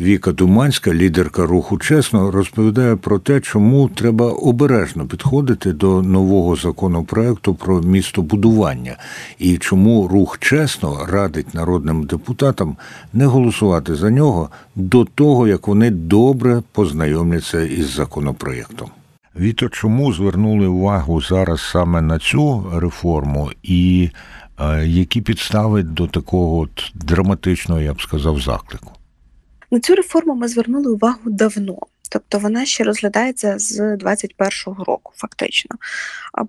Віка Думанська, лідерка руху чесно, розповідає про те, чому треба обережно підходити до нового законопроекту про містобудування і чому рух чесно радить народним депутатам не голосувати за нього до того, як вони добре познайомляться із законопроєктом. Віто, чому звернули увагу зараз саме на цю реформу, і е, які підстави до такого от драматичного, я б сказав, заклику? На цю реформу ми звернули увагу давно. Тобто вона ще розглядається з 21-го року, фактично.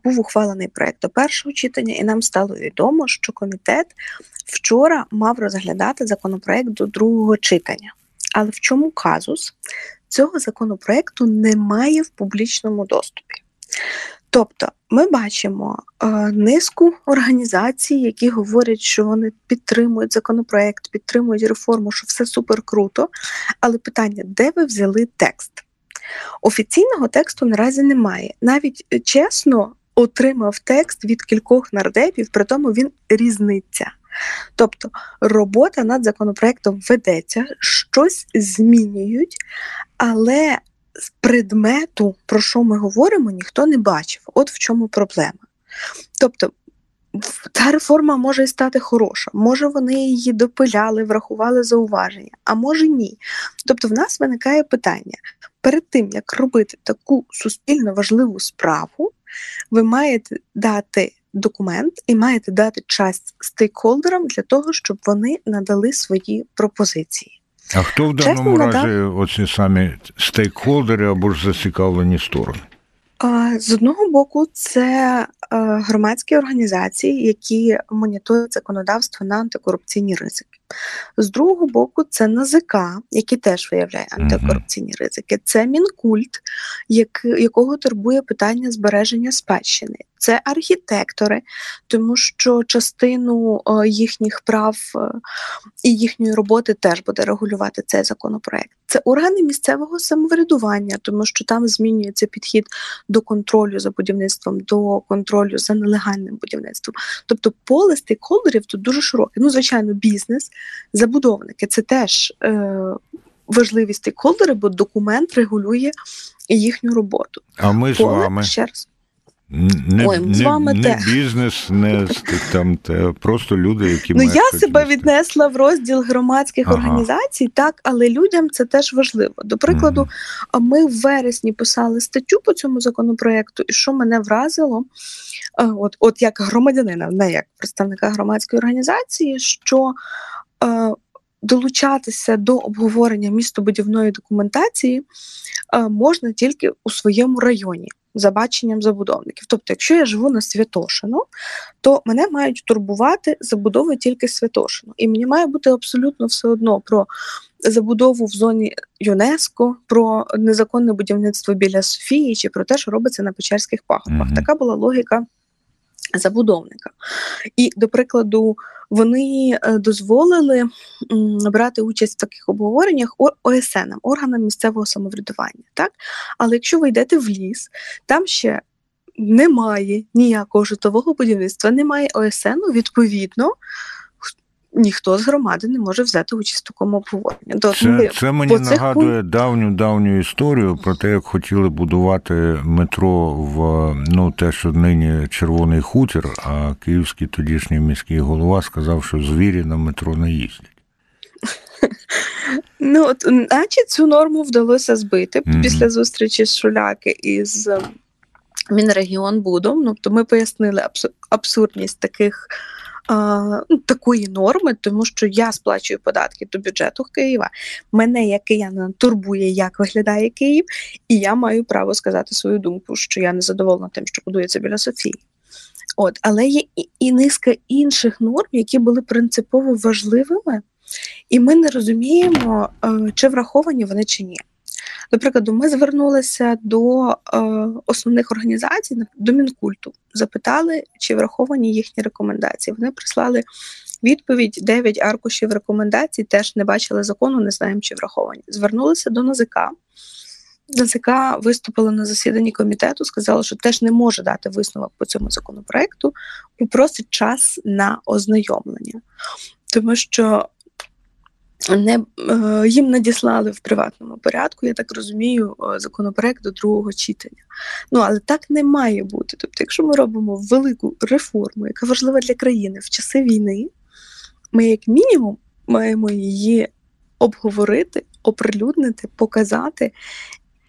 Був ухвалений проект до першого читання, і нам стало відомо, що комітет вчора мав розглядати законопроект до другого читання. Але в чому казус? Цього законопроекту немає в публічному доступі. Тобто ми бачимо е, низку організацій, які говорять, що вони підтримують законопроект, підтримують реформу, що все супер круто. Але питання, де ви взяли текст? Офіційного тексту наразі немає. Навіть е, чесно отримав текст від кількох нардепів, при тому він різниця. Тобто робота над законопроектом ведеться, щось змінюють, але предмету, про що ми говоримо, ніхто не бачив. От в чому проблема. Тобто, та реформа може стати хороша, може вони її допиляли, врахували зауваження, а може ні. Тобто, в нас виникає питання: перед тим як робити таку суспільно важливу справу, ви маєте дати документ і маєте дати час стейкхолдерам для того, щоб вони надали свої пропозиції. А хто в даному Чесно, разі да. оці самі стейкхолдери або ж зацікавлені сторони? З одного боку, це громадські організації, які моніторять законодавство на антикорупційні ризики. З другого боку, це НАЗК, який теж виявляє антикорупційні ризики. Це мінкульт, якого турбує питання збереження спадщини це архітектори, тому що частину е, їхніх прав е, і їхньої роботи теж буде регулювати цей законопроект. Це органи місцевого самоврядування, тому що там змінюється підхід до контролю за будівництвом, до контролю за нелегальним будівництвом. Тобто поле стейкхолдерів тут дуже широке. Ну, звичайно, бізнес, забудовники це теж. Е- Важливі стейкхолдери, бо документ регулює їхню роботу. А ми з вами ще раз. Не, Ой, з вами не, не бізнес, не там те, просто люди, які ну я себе віднесла в розділ громадських ага. організацій, так, але людям це теж важливо. До прикладу, mm. ми в вересні писали статтю по цьому законопроекту, і що мене вразило, от от як громадянина, не як представника громадської організації, що е, долучатися до обговорення містобудівної документації е, можна тільки у своєму районі за баченням забудовників. Тобто, якщо я живу на Святошину, то мене мають турбувати забудови тільки Святошину. І мені має бути абсолютно все одно про забудову в зоні ЮНЕСКО, про незаконне будівництво біля Софії чи про те, що робиться на Печерських пагорбах. Mm-hmm. Така була логіка забудовника. І, до прикладу, вони е, дозволили брати участь в таких обговореннях ОСН, органам місцевого самоврядування. Так? Але якщо ви йдете в ліс, там ще немає ніякого житлового будівництва, немає ОСН, відповідно ніхто з громади не може взяти участь в такому обговоренні. Це, це мені нагадує давню давню історію про те, як хотіли будувати метро в ну те, що нині червоний хутір, а київський тодішній міський голова сказав, що звірі на метро не їздять. Ну, от, наче цю норму вдалося збити mm-hmm. після зустрічі з Шуляки із Мінрегіонбудом. Ну, то ми пояснили абсурдність таких такої норми, тому що я сплачую податки до бюджету Києва. Мене як киянина турбує, як виглядає Київ, і я маю право сказати свою думку, що я не задоволена тим, що будується біля Софії. От, але є і, і низка інших норм, які були принципово важливими, і ми не розуміємо, е, чи враховані вони чи ні. До прикладу, ми звернулися до е, основних організацій до мінкульту, запитали, чи враховані їхні рекомендації. Вони прислали відповідь: 9 аркушів рекомендацій, теж не бачили закону, не знаємо, чи враховані. Звернулися до НАЗК. НАЗК виступила на засіданні комітету, сказала, що теж не може дати висновок по цьому законопроекту, і просить час на ознайомлення, тому що не е, їм надіслали в приватному порядку, я так розумію, е, законопроект до другого читання. Ну але так не має бути. Тобто, якщо ми робимо велику реформу, яка важлива для країни в часи війни, ми, як мінімум, маємо її обговорити, оприлюднити, показати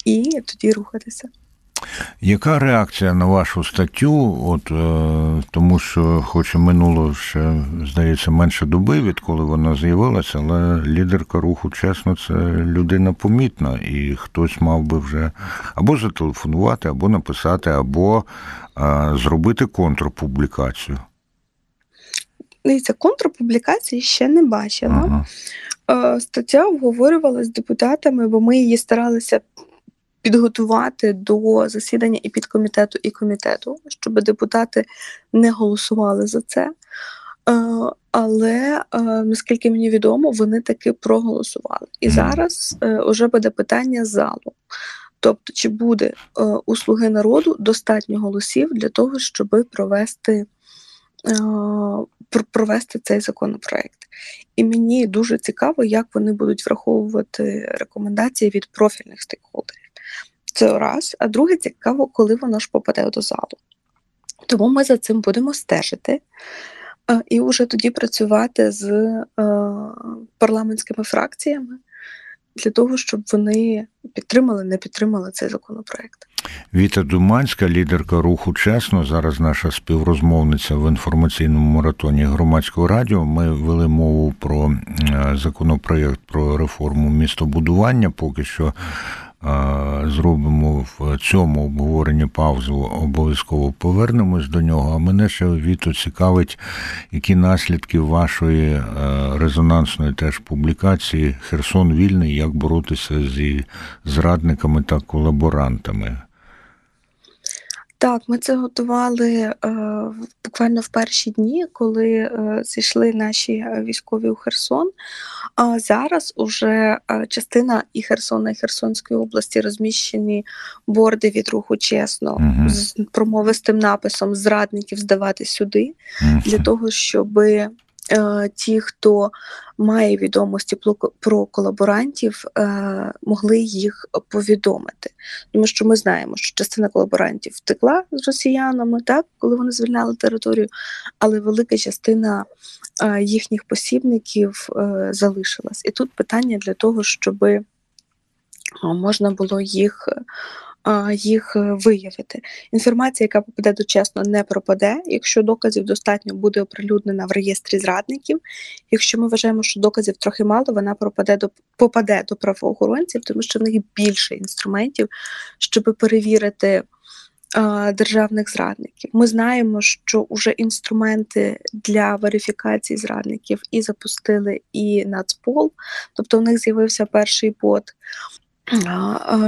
і тоді рухатися. Яка реакція на вашу статтю? От е, тому, що, хоч і минуло ще, здається, менше доби, відколи вона з'явилася, але лідерка руху, чесно, це людина помітна, і хтось мав би вже або зателефонувати, або написати, або е, зробити контрпублікацію. Дивіться, контрпублікації ще не бачила. Ага. Е, стаття обговорювалася з депутатами, бо ми її старалися підготувати до засідання і підкомітету, і комітету, щоб депутати не голосували за це. Е, але е, наскільки мені відомо, вони таки проголосували. І зараз вже буде питання залу. Тобто, чи буде у слуги народу достатньо голосів для того, щоб провести провести цей законопроект. І мені дуже цікаво, як вони будуть враховувати рекомендації від профільних стейкхолдерів. Це раз. А друге, цікаво, коли воно ж попаде до залу. Тому ми за цим будемо стежити і вже тоді працювати з е, парламентськими фракціями для того, щоб вони підтримали, не підтримали цей законопроект. Віта Думанська, лідерка руху чесно. Зараз наша співрозмовниця в інформаційному маратоні громадського радіо. Ми вели мову про е, законопроект про реформу містобудування. Поки що зробимо в цьому обговоренні паузу, обов'язково повернемось до нього. А мене ще Віто цікавить, які наслідки вашої е, резонансної теж публікації Херсон вільний, як боротися зі зрадниками та колаборантами. Так, ми це готували е, буквально в перші дні, коли е, зійшли наші військові у Херсон. А зараз уже е, частина і Херсона, і Херсонської області розміщені борди від руху чесно угу. з промовистим написом Зрадників здавати сюди для того, щоби Е, ті, хто має відомості про колаборантів, е, могли їх повідомити. Тому що ми знаємо, що частина колаборантів втекла з росіянами, так, коли вони звільняли територію, але велика частина е, їхніх посібників залишилась. І тут питання для того, щоб можна було їх їх е, виявити. Інформація, яка попаде до чесно, не пропаде. Якщо доказів достатньо, буде оприлюднена в реєстрі зрадників. Якщо ми вважаємо, що доказів трохи мало, вона пропаде до попаде до правоохоронців, тому що в них більше інструментів, щоб перевірити. Державних зрадників ми знаємо, що вже інструменти для верифікації зрадників і запустили і Нацпол, тобто у них з'явився перший бот.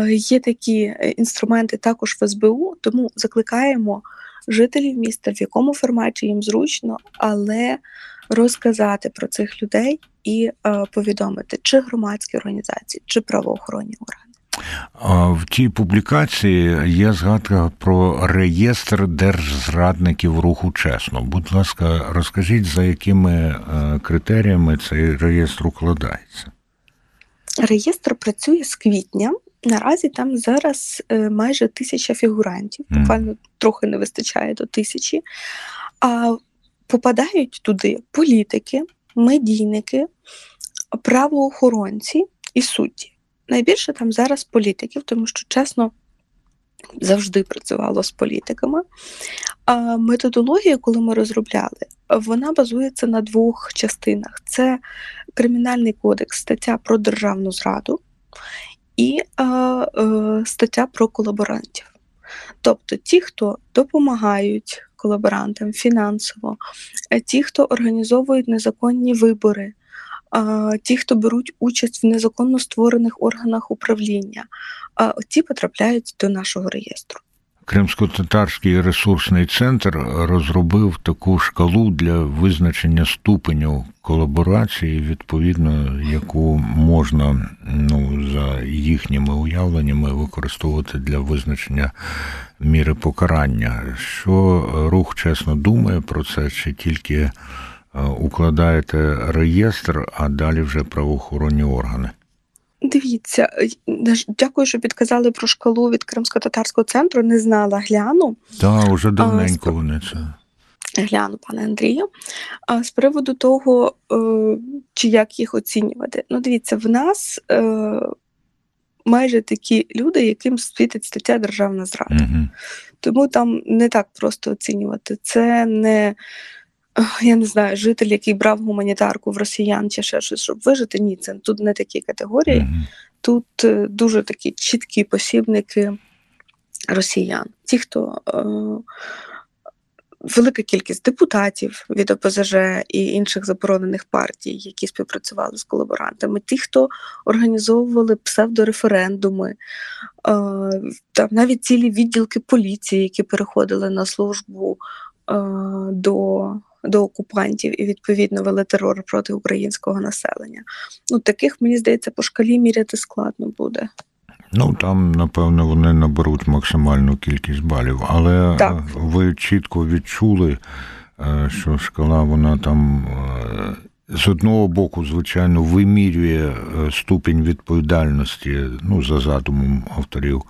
Є такі е, інструменти також в СБУ, тому закликаємо жителів міста, в якому форматі їм зручно, але розказати про цих людей і е, повідомити, чи громадські організації, чи правоохоронні органи. В тій публікації є згадка про реєстр держзрадників руху чесно. Будь ласка, розкажіть, за якими е, критеріями цей реєстр укладається? Реєстр працює з квітня. Наразі там зараз е, майже тисяча фігурантів, буквально трохи не вистачає до тисячі. А попадають туди політики, медійники, правоохоронці і судді. Найбільше там зараз політиків, тому що чесно. Завжди працювало з політиками. А методологія, коли ми розробляли, вона базується на двох частинах: це Кримінальний кодекс, стаття про державну зраду і е, е, стаття про колаборантів. Тобто ті, хто допомагають колаборантам фінансово, е, ті, хто організовують незаконні вибори, е, ті, хто беруть участь в незаконно створених органах управління, е, ті потрапляють до нашого реєстру. Кримсько-татарський ресурсний центр розробив таку шкалу для визначення ступеню колаборації, відповідно, яку можна ну, за їхніми уявленнями використовувати для визначення міри покарання. Що рух чесно думає про це, чи тільки укладаєте реєстр, а далі вже правоохоронні органи. Дивіться, дякую, що підказали про шкалу від Кримсько-татарського центру. Не знала, гляну. Так, уже давненько вони це. Гляну, пане Андрію. А з приводу того, е, чи як їх оцінювати. Ну, дивіться, в нас е, майже такі люди, яким світить стаття державна зрада. Угу. Тому там не так просто оцінювати. Це не, я не знаю, житель, який брав гуманітарку в росіян чи ще щось, щоб вижити. Ні, це тут не такі категорії. Угу. Тут е, дуже такі чіткі посібники росіян. Ті, хто е, велика кількість депутатів від ОПЗЖ і інших заборонених партій, які співпрацювали з колаборантами, ті, хто організовували псевдореферендуми, е, там навіть цілі відділки поліції, які переходили на службу до. До окупантів і відповідно вели терор проти українського населення. Ну таких мені здається по шкалі міряти складно буде. Ну там, напевно, вони наберуть максимальну кількість балів, але Так. е, ви чітко відчули, е, що шкала вона там е, з одного боку, звичайно, вимірює е, ступінь відповідальності ну, за задумом авторів.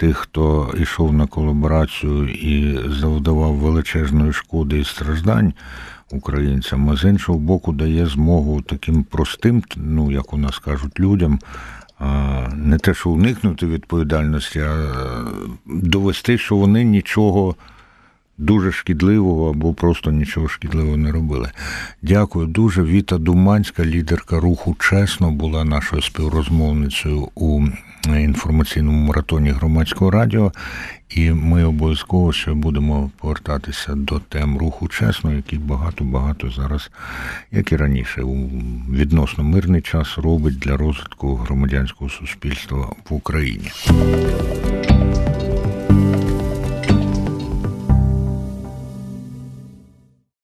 Тих, хто йшов на колаборацію і завдавав величезної шкоди і страждань українцям, а з іншого боку, дає змогу таким простим, ну як у нас кажуть, людям не те, що уникнути відповідальності, а е, довести, що вони нічого дуже шкідливого або просто нічого шкідливого не робили. Дякую дуже. Віта Думанська, лідерка руху чесно, була нашою співрозмовницею у інформаційному маратоні громадського радіо. І ми обов'язково ще будемо повертатися до тем руху чесно, який багато-багато зараз, як і раніше, у відносно мирний час робить для розвитку громадянського суспільства в Україні.